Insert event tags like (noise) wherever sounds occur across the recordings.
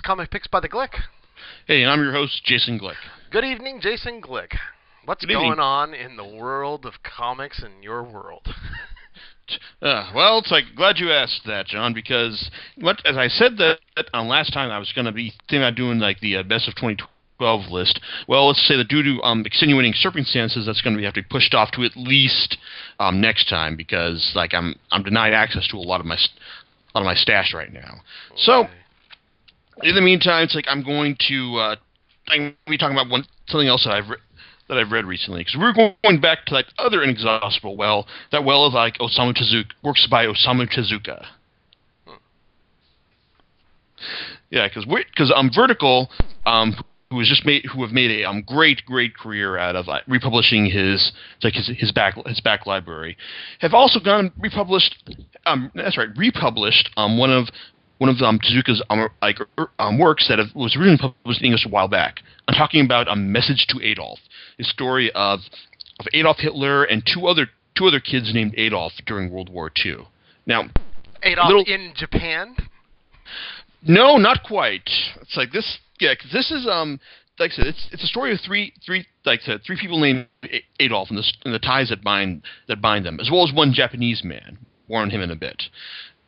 is Comic Picks by the Glick. Hey, I'm your host, Jason Glick. Good evening, Jason Glick. What's Good going evening. on in the world of comics in your world? (laughs) Uh, well, it's like glad you asked that, John, because what as I said that um, last time I was going to be thinking about doing like the uh, best of 2012 list. Well, let's say that due to um, extenuating circumstances, that's going to have to be pushed off to at least um, next time because like I'm I'm denied access to a lot of my a lot of my stash right now. So in the meantime, it's like I'm going to uh, I'm going to be talking about one something else that I've re- that I've read recently because we're going back to that other inexhaustible well. That well is like Osamu Tezuka works by Osamu Tezuka. Yeah, because because um Vertical um who has just made who have made a um great great career out of republishing his like his his back his back library have also gone and republished um that's right republished um one of one of um, Tezuka's um, like er, um, works that have, was originally published in English a while back. I'm talking about a message to Adolf, a story of of Adolf Hitler and two other two other kids named Adolf during World War II. Now, Adolf little- in Japan? no, not quite. It's like this. Yeah, 'cause this is um like I said, it's it's a story of three three like I said, three people named Adolf and the and the ties that bind that bind them, as well as one Japanese man. More on him in a bit.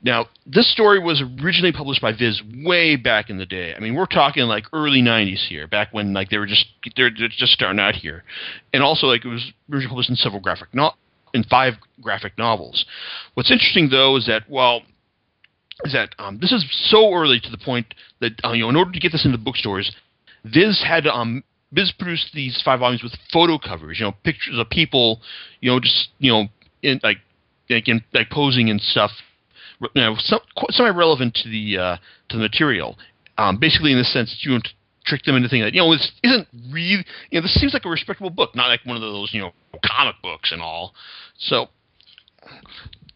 Now, this story was originally published by Viz way back in the day. I mean, we're talking like early '90s here, back when like they were just they're, they're just starting out here, and also like it was originally published in several graphic no in five graphic novels. What's interesting though is that well is that um, this is so early to the point that uh, you know in order to get this into bookstores, Viz had um Viz produced these five volumes with photo covers, you know, pictures of people, you know, just you know, in like like in like posing and stuff, you know, some semi relevant to the uh, to the material. Um, basically, in the sense that you don't trick them into thinking that you know this isn't really you know this seems like a respectable book, not like one of those you know comic books and all. So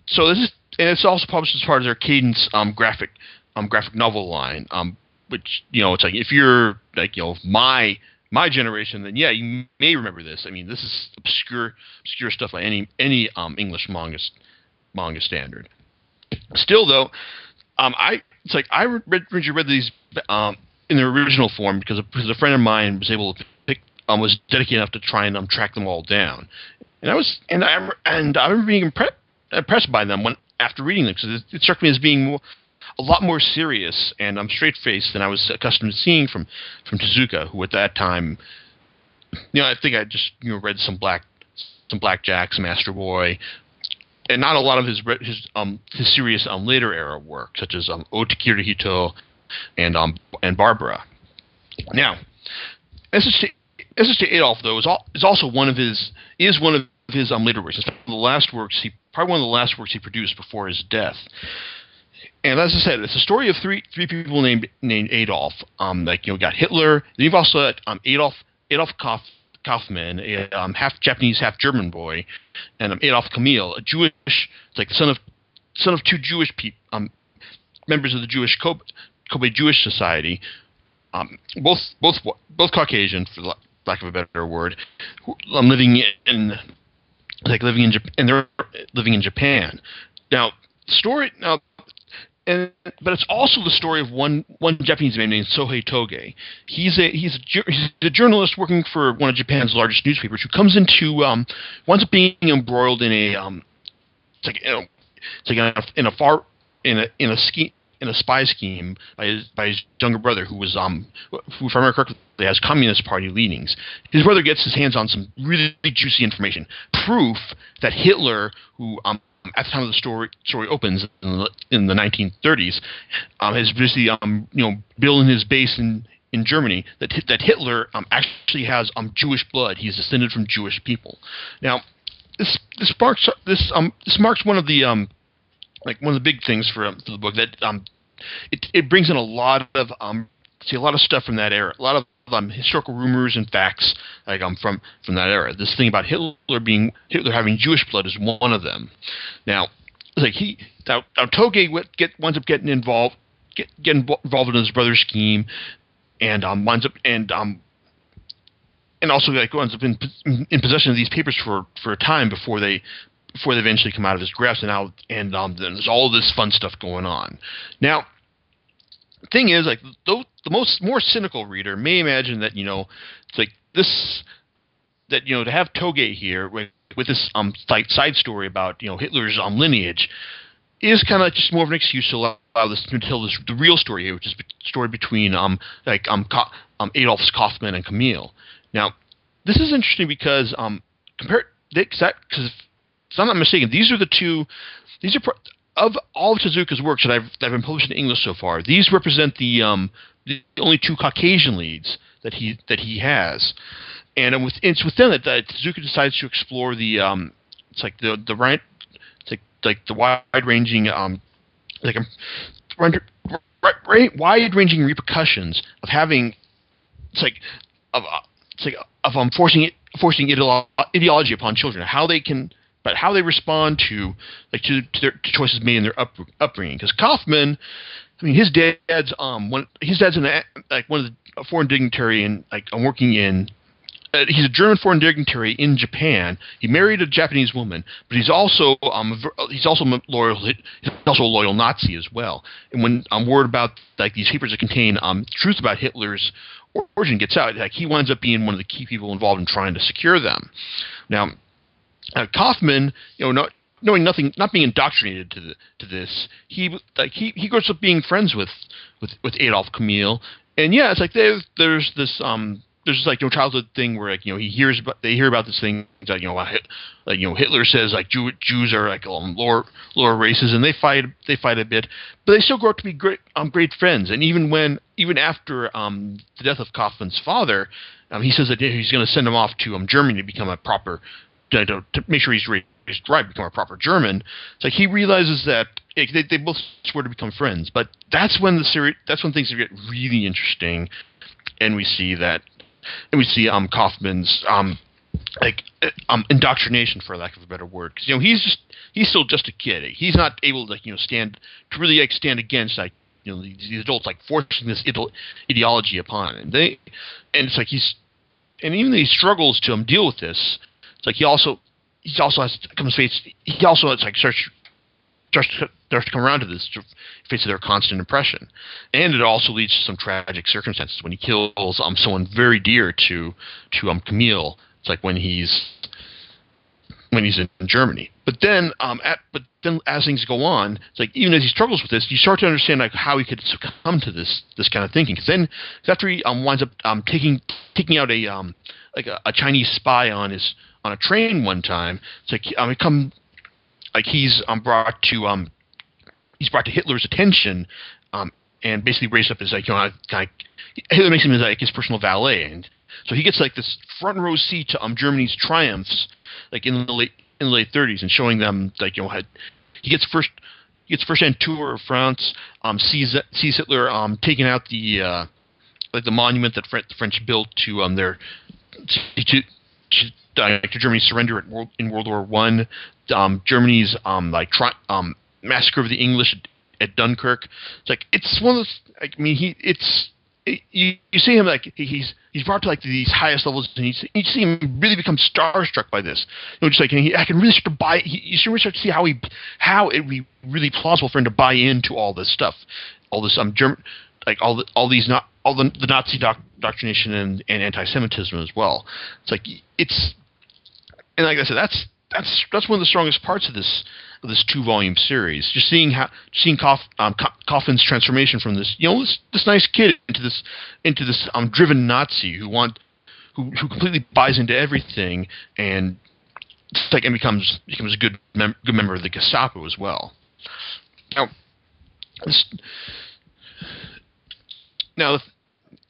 so this is, and it's also published as part of their Cadence um, graphic um, graphic novel line, um, which you know it's like if you're like you know my my generation, then yeah, you may remember this. I mean, this is obscure obscure stuff by any any um, English manga manga standard. Still though, um, I it's like I read read these um, in their original form because a, because a friend of mine was able to pick um, was dedicated enough to try and um, track them all down, and I was and I and I remember being impre- impressed by them when after reading them because it, it struck me as being more, a lot more serious and um, straight faced than I was accustomed to seeing from from Tezuka, who at that time, you know, I think I just you know read some black some Black Jack, some Astro Boy, and not a lot of his his um his serious um later era work such as um Ode to Kirihito and um and Barbara. Now, SST Adolf though is is also one of his is one of his um later works. It's the last works he probably one of the last works he produced before his death. And as I said, it's a story of three three people named named Adolf. Um, like you know, got Hitler. Then you've also got um, Adolf Adolf Kauf, Kaufman, a um, half Japanese, half German boy, and um, Adolf Kamil, a Jewish, like son of son of two Jewish people, um, members of the Jewish Kobe, Kobe Jewish Society, um, both both both Caucasian, for lack of a better word, who, um, living in like living in Japan, and they're living in Japan. Now, the story now, and but it's also the story of one one Japanese man named Sohei Toge. He's a he's a, he's a journalist working for one of Japan's largest newspapers who comes into um winds up being embroiled in a um it's like you know, it's like in a, in a far in a in a scheme in a spy scheme by his by his younger brother who was um who if I remember correctly has communist party leanings. His brother gets his hands on some really juicy information, proof that Hitler, who um at the time of the story story opens in the, in the 1930s, um, has basically um you know building his base in in Germany that that Hitler um actually has um Jewish blood. He's descended from Jewish people. Now this this marks this um this marks one of the um like one of the big things for, um, for the book that um it it brings in a lot of um see a lot of stuff from that era. A lot of um historical rumors and facts like um from from that era. This thing about Hitler being Hitler having Jewish blood is one of them. Now like he now, now Toge get winds up getting involved get involved in his brother's scheme and um winds up and um and also like winds up in, in possession of these papers for for a time before they before they eventually come out of his grasp. And now and um then there's all this fun stuff going on. Now thing is, like the, the most more cynical reader may imagine that you know, it's like this that you know to have Toge here with, with this um side story about you know Hitler's um lineage is kind of just more of an excuse to allow this to tell this the real story here, which is the story between um like um, Co- um Adolf Kaufman and Kamil. Now, this is interesting because um compared because because if I'm not mistaken, these are the two these are of all of Tezuka's works that I've that have been published in English so far. These represent the um the only two Caucasian leads that he that he has, and with, it's within it that Tezuka decides to explore the um it's like the the right like like the wide ranging um like um, wide ranging repercussions of having it's like of uh, it's like of um forcing it forcing ideolo- ideology upon children how they can but how they respond to like to, to their to choices made in their up, upbringing because Kaufman I mean his dad's um one his dad's an like one of the a foreign dignitary and like I'm working in uh, he's a German foreign dignitary in Japan. He married a Japanese woman, but he's also um he's also loyal he's also a loyal Nazi as well. And when I'm worried about like these papers that contain um truth about Hitler's origin gets out, like he winds up being one of the key people involved in trying to secure them. Now, uh, Kaufman, you know, not knowing nothing, not being indoctrinated to the, to this, he like he he grows up being friends with with with Adolf Kamil, and yeah, it's like there's there's this um there's this like you know childhood thing where like you know he hears about they hear about this thing that you know like you know Hitler says like Jew, Jews are like um, lower lower races and they fight they fight a bit. But they still grow up to be great um great friends. And even when even after um the death of Kaufman's father um he says that he's going to send him off to um Germany to become a proper to, make sure he's raised right become a proper German. Like he realizes that it, they, they both swear to become friends. But that's when the series that's when things get really interesting. And we see that and we see um Kaufman's um like uh, um indoctrination for lack of a better word. Because you know he's just he's still just a kid. He's not able to you know stand to really like stand against like you know these, these adults like forcing this ide- ideology upon him. They and it's like he's and even though he struggles to um, deal with this like he also he also has to come face he also it's like starts starts to, starts to come around to this face of their constant oppression, and it also leads to some tragic circumstances when he kills um someone very dear to to um Kamil. It's like when he's when he's in Germany. But then um at but then as things go on, it's like even as he struggles with this, you start to understand like how he could succumb to this this kind of thinking. Because then cause after he um winds up um taking taking out a um like a, a Chinese spy on his on a train one time, it's like um he come like he's um, brought to um, he's brought to Hitler's attention, um, and basically raised up as like you know kind of Hitler makes him as like his personal valet, and so he gets like this front row seat to um Germany's triumphs, like in the late in the late 30s, and showing them like you know had he gets first he gets first hand tour of France, um sees sees Hitler um taking out the uh, like the monument that the French built to um their to, uh, to Germany's surrender World, in World War One, um, Germany's um, like tri- um, massacre of the English at, at Dunkirk. It's like it's one of those. I mean, he it's it, you you see him like he's he's brought to like these highest levels, and you see, you see him really become starstruck by this. You know, just like he, I can really start to buy. He, you really start to see how he how it would be really plausible for him to buy into all this stuff, all this um German like all the all these not all the, the Nazi doc, doctrination and, and anti-Semitism as well. It's like it's and like I said, that's that's that's one of the strongest parts of this of this two volume series. Just seeing how seeing Coff, um, Coffin's transformation from this you know this, this nice kid into this into this um, driven Nazi who want who who completely buys into everything and like and becomes becomes a good mem- good member of the Gestapo as well. Now, this, now,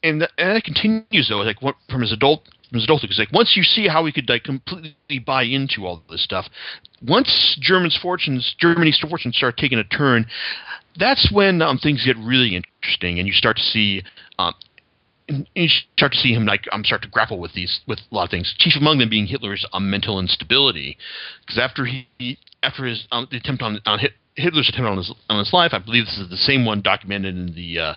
and, the, and that continues though, like what, from his adult from his adulthood. Because like once you see how he could like completely buy into all this stuff, once German's fortunes, Germany's fortunes start taking a turn, that's when um, things get really interesting, and you start to see. Um, you start to see him like um, start to grapple with these with a lot of things. Chief among them being Hitler's um, mental instability, because after he after his um, the attempt on, on Hitler's attempt on his on his life, I believe this is the same one documented in the uh,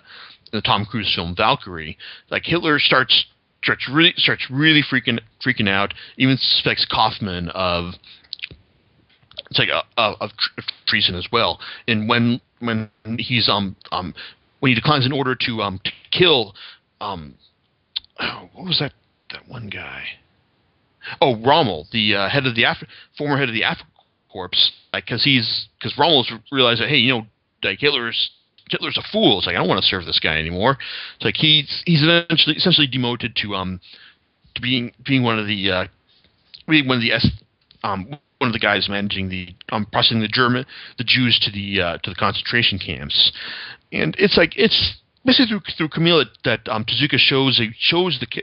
the Tom Cruise film Valkyrie. Like Hitler starts starts really starts really freaking freaking out. Even suspects Kaufman of it's like a, of treason as well. And when when he's um um when he declines an order to um to kill um what was that that one guy oh Rommel the uh, head of the Af- former head of the Afrika Korps like because he's because Rommel's realized that hey you know like Hitler's Hitler's a fool. It's like I don't want to serve this guy anymore. It's like he's he's essentially essentially demoted to um to being being one of the uh, being one of the S um one of the guys managing the um, processing the German the Jews to the uh, to the concentration camps, and it's like it's basically through through Kamil that um, Tezuka shows shows the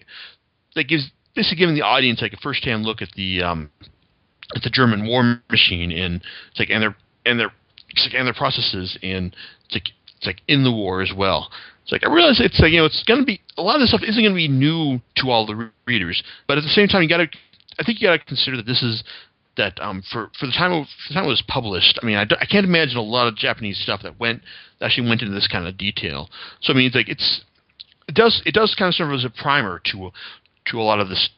that gives basically giving the audience like a first hand look at the um, at the German war machine and it's like and their and their and their processes and it's like it's like in the war as well. It's like I realize it's like you know it's going to be a lot of this stuff isn't going to be new to all the readers, but at the same time you got to I think you got to consider that this is that um, for for the time of, for the time it was published, I mean, I, I can't imagine a lot of Japanese stuff that went that actually went into this kind of detail. So I mean, it's like it's it does it does kind of serve as a primer to to a lot of this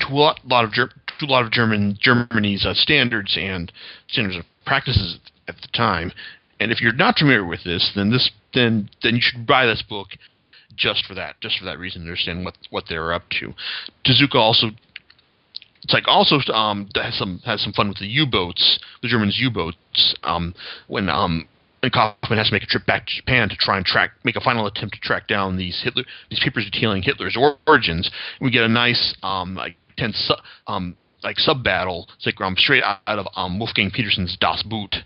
to a lot, lot of Ger- to a lot of German Germany's uh, standards and standards of practices at the time. And if you're not familiar with this, then this then then you should buy this book just for that, just for that reason, to understand what what they're up to. Tezuka also it's like also um, has some has some fun with the U-boats, the Germans' U-boats. Um, when um, when Kaufman has to make a trip back to Japan to try and track, make a final attempt to track down these Hitler, these papers detailing Hitler's origins. We get a nice um, like tense um, like sub battle. Like um, straight out of um, Wolfgang Petersen's Das Boot.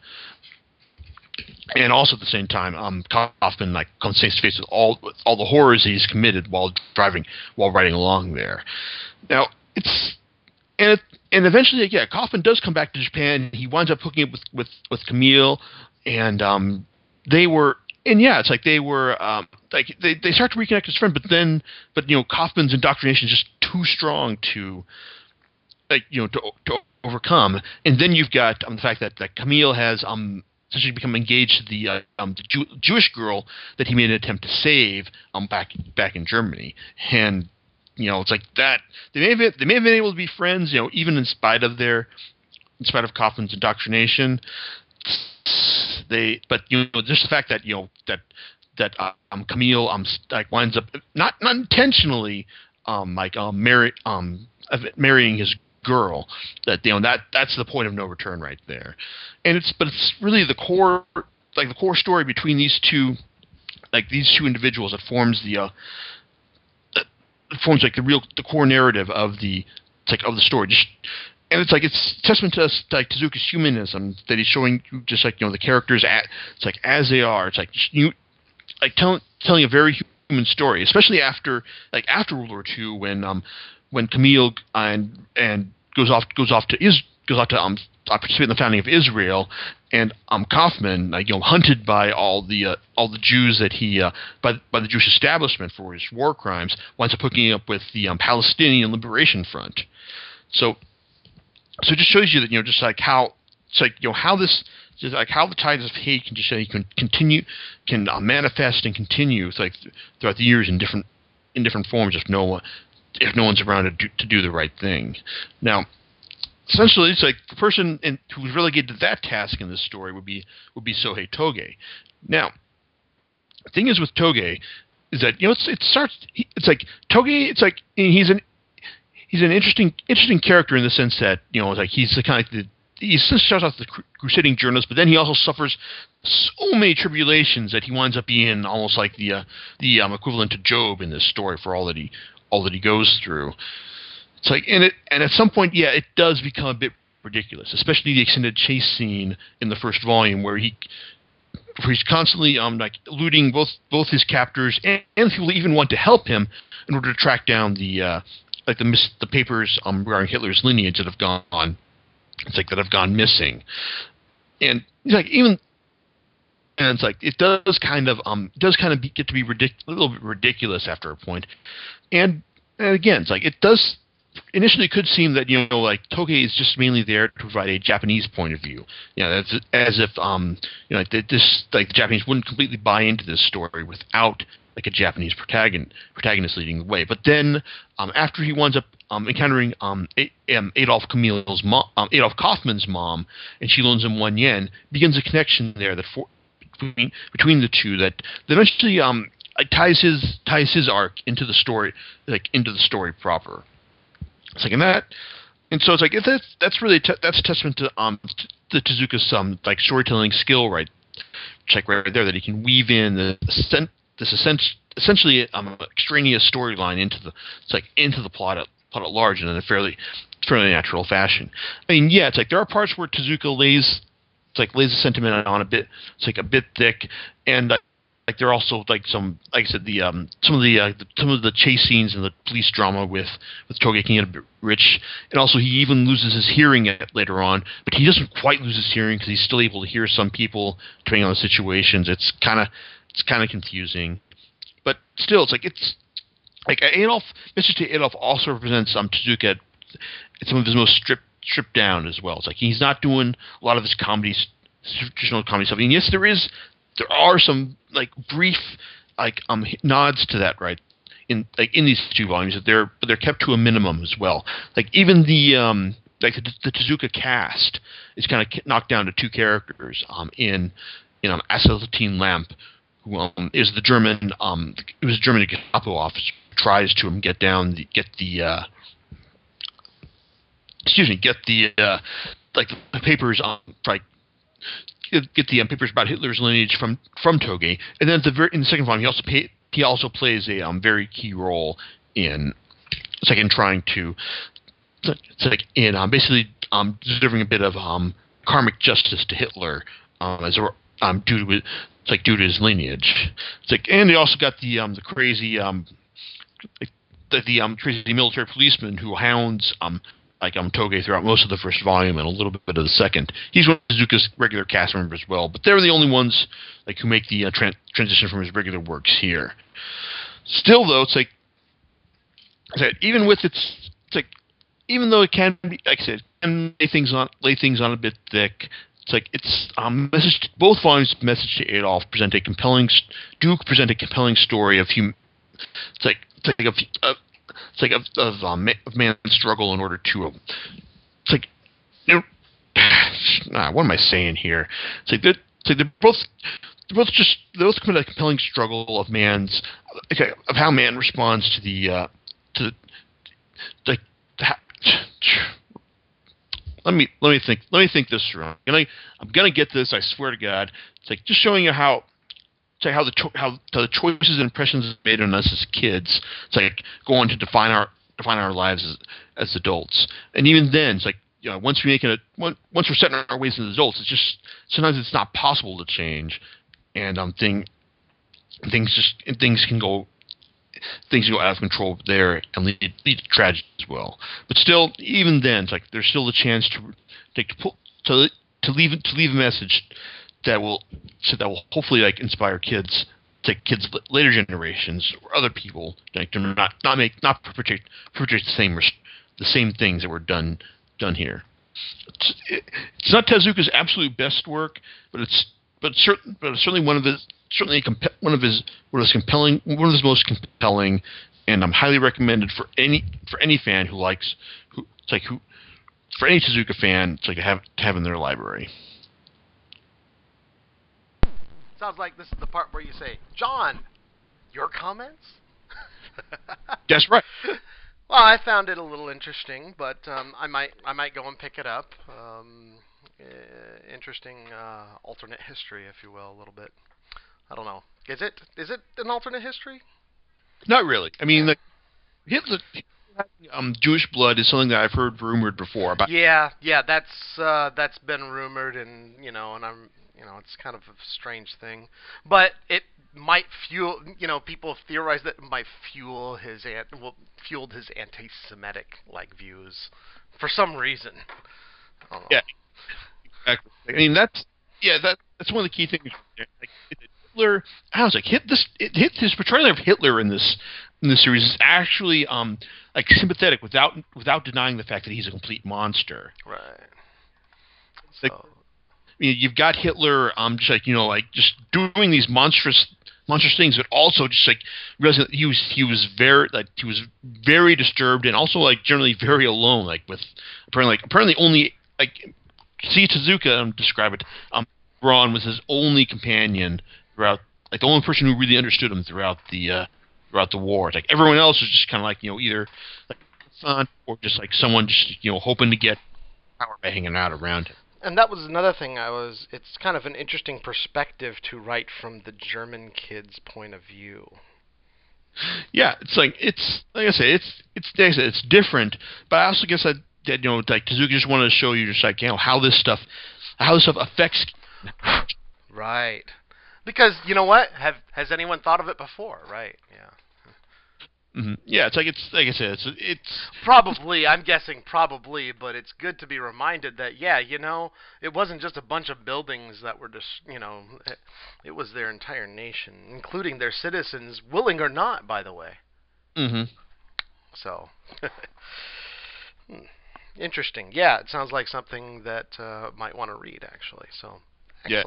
And also at the same time, um, Kaufman like comes face to face with all all the horrors he's committed while driving, while riding along there. Now it's and it, and eventually, yeah, Kaufman does come back to Japan. He winds up hooking up with with with Kamil, and um, they were and yeah, it's like they were um, like they, they start to reconnect as friends, but then but you know Kaufman's indoctrination is just too strong to like you know to, to overcome, and then you've got um, the fact that that Kamil has um essentially become engaged to the uh, um the Jew- Jewish girl that he made an attempt to save um back back in Germany, and you know, it's like that. They may have been, they may have been able to be friends, you know, even in spite of their, in spite of Kaufman's indoctrination. They, but you know, just the fact that you know that that uh, um Kamil um like winds up not not intentionally um like um marry um marrying his girl that you know that that's the point of no return right there and it's but it's really the core like the core story between these two like these two individuals that forms the uh forms like the real the core narrative of the like of the story. Just, and it's like it's testament to us, like Tezuka's humanism that he's showing you just like you know the characters at it's like as they are. It's like you like telling telling a very human story, especially after like after World War II when um when Kamil and and goes off goes off to is goes off to um I participate in the founding of Israel, and um, Kaufman, like, you know, hunted by all the uh, all the Jews that he uh, by by the Jewish establishment for his war crimes, winds up hooking up with the um, Palestinian Liberation Front. So, so it just shows you that you know just like how it's like you know how this just like how the tides of hate can just like, can continue can uh, manifest and continue like throughout the years in different in different forms if no one if no one's around to do, to do the right thing. Now, essentially it's like the person in, who's relegated to that task in this story would be would be Sohei Toge. Now, the thing is with Toge is that you know it's, it starts it's like Toge it's like he's an he's an interesting interesting character in the sense that you know like he's the kind of the he starts off the crusading journalist, but then he also suffers so many tribulations that he winds up being almost like the uh, the um, equivalent to Job in this story for all that he all that he goes through. It's like, and it, and at some point, yeah, it does become a bit ridiculous, especially the extended chase scene in the first volume where he, where he's constantly um like eluding both both his captors and, and people even want to help him in order to track down the uh, like the mis- the papers um regarding Hitler's lineage that have gone, it's like that have gone missing, and like even and it's like it does kind of um does kind of be, get to be ridic- a little bit ridiculous after a point, and and again it's like it does initially it could seem that you know like Toge is just mainly there to provide a Japanese point of view. You know, that's as if um you know like this like the Japanese wouldn't completely buy into this story without like a Japanese protagonist protagonist leading the way. But then um, after he winds up um, encountering um, a- um, Adolf Kamil's mom, um, Adolf Kaufman's mom, and she loans him one yen, begins a connection there that for- between between the two that eventually um ties his ties his arc into the story like into the story proper. It's like in that and so it's like that's that's really te- that's a testament to um the Tezuka's um like storytelling skill right check right there that he can weave in the this essentially um, extraneous storyline into the it's like into the plot at plot at large and in a fairly fairly natural fashion. I mean, yeah, it's like there are parts where Tezuka lays like lays the sentiment on a bit it's like a bit thick. And uh, like there are also like some like I said the um some of the, uh, the some of the chase scenes and the police drama with with Toge can get a bit rich. And also he even loses his hearing at, later on but he doesn't quite lose his hearing because he's still able to hear some people depending on the situations. It's kind of it's kind of confusing. But still it's like it's like Adolf Mr. T Adolf also represents um Tezuka some of his most stripped stripped down as well it's like he's not doing a lot of his comedies traditional comedy stuff and yes there is there are some like brief like um nods to that right in like in these two volumes that they're but they're kept to a minimum as well. Like even the um like the, the Tezuka cast is kind of knocked down to two characters um in in um Acetylene Lamp who um, is the German um it was a German Gestapo officer tries to um, get down the get the uh excuse me get the uh like the papers on like get the um, papers about Hitler's lineage from from Toge, and then the very, in the second volume, he also pay, he also plays a um, very key role in it's like in trying to it's like in um, basically um, delivering a bit of um, karmic justice to Hitler um, as a, um, due to it's like due to his lineage. It's like and he also got the um, the crazy um, the, the um, crazy military policeman who hounds um, like um, throughout most of the first volume and a little bit of the second. He's one of Tezuka's regular cast members as well, but they're the only ones like who make the uh, tra- transition from his regular works here. Still, though, it's like, said, even with its, it's like, even though it can be, like I said, can lay things on lay things on a bit thick. It's like it's um, message. Both volumes, message to Adolf, present a compelling. Duke present a compelling story of hum. It's like it's like a, a it's like of, of, um, of man's struggle in order to. Um, it's like, you know, (sighs) ah, what am I saying here? It's like they're, it's like they're both. They're both just they both a compelling struggle of man's okay, of how man responds to the uh, to the, like (sighs) let me let me think let me think this through. I'm gonna I'm gonna get this. I swear to God. It's like just showing you how say how the cho- how the choices and impressions made on us as kids. It's like go on to define our define our lives as, as adults. And even then, it's like you know, once we make it, once we're setting our ways as adults, it's just sometimes it's not possible to change, and um, thing things just things can go things can go out of control there and lead, lead to tragedy as well. But still, even then, it's like there's still a chance to to to to leave to leave a message that will so that will hopefully like inspire kids to kids later generations or other people like to not not make not perpetrate perpetrate the same the same things that were done done here. It's, it's not Tezuka's absolute best work, but it's but certain but it's certainly one of his certainly comp- one of his one of his compelling one of his most compelling, and I'm highly recommended for any for any fan who likes who it's like who for any Tezuka fan to like have to have in their library. Sounds like this is the part where you say, John, your comments? (laughs) That's right. Well, I found it a little interesting, but um, I might I might go and pick it up. Um, uh, interesting uh, alternate history, if you will, a little bit. I don't know. Is it is it an alternate history? Not really. I mean, the, Hitler, um, Jewish blood is something that I've heard rumored before. About. Yeah, yeah, that's uh, that's been rumored, and you know, and I'm you know, it's kind of a strange thing, but it might fuel. You know, people theorize that it might fuel his well, fueled his anti-Semitic like views for some reason. Yeah, exactly. I mean, that's yeah, that that's one of the key things. Like Hitler, I was like, hit this, it, hit his portrayal of Hitler in this in this series is actually um like sympathetic without without denying the fact that he's a complete monster. Right. Like, so you've got Hitler, um, just like you know, like just doing these monstrous monstrous things, but also just like realizing he was he was very like he was very disturbed and also like generally very alone, like with apparently like apparently only like see Tezuka um, describe it um Ron was his only companion throughout, like the only person who really understood him throughout the uh, throughout the war. Like everyone else was just kind of like you know either like or just like someone just you know hoping to get power by hanging out around him. And that was another thing I was. It's kind of an interesting perspective to write from the German kid's point of view. Yeah, it's like it's like I said, it's it's like I said, it's different. But I also guess that, that you know, like Tezuka just wanted to show you just like you know how this stuff, how this stuff affects. Right. Because you know what? Have has anyone thought of it before? Right. Yeah. Hmm Yeah, it's like it's like I said, it's it's (laughs) Probably, I'm guessing probably, but it's good to be reminded that yeah, you know, it wasn't just a bunch of buildings that were just, you know, it, it was their entire nation, including their citizens, willing or not, by the way. Mm-hmm. So, (laughs) hmm. interesting. Yeah, it sounds like something that uh, might want to read actually. So, yeah.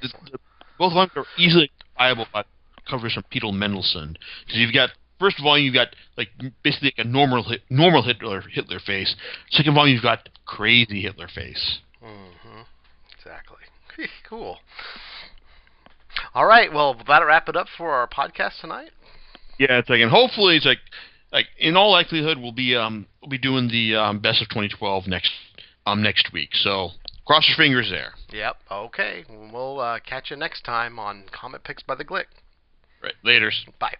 excellent. The, both volumes are easily viable by covers from Peter Mendelsund because you've got first volume you've got like basically like a normal normal Hitler Hitler face. Second volume you've got crazy Hitler face. hmm Exactly. (laughs) cool. All right. Well, that'll wrap it up for our podcast tonight. Yeah, it's like and hopefully it's like like in all likelihood we'll be um we'll be doing the um, best of 2012 next um next week. So cross your fingers there. Yep. Okay. We'll uh, catch you next time on Comic Picks by the Glick. Right, later's. Bye.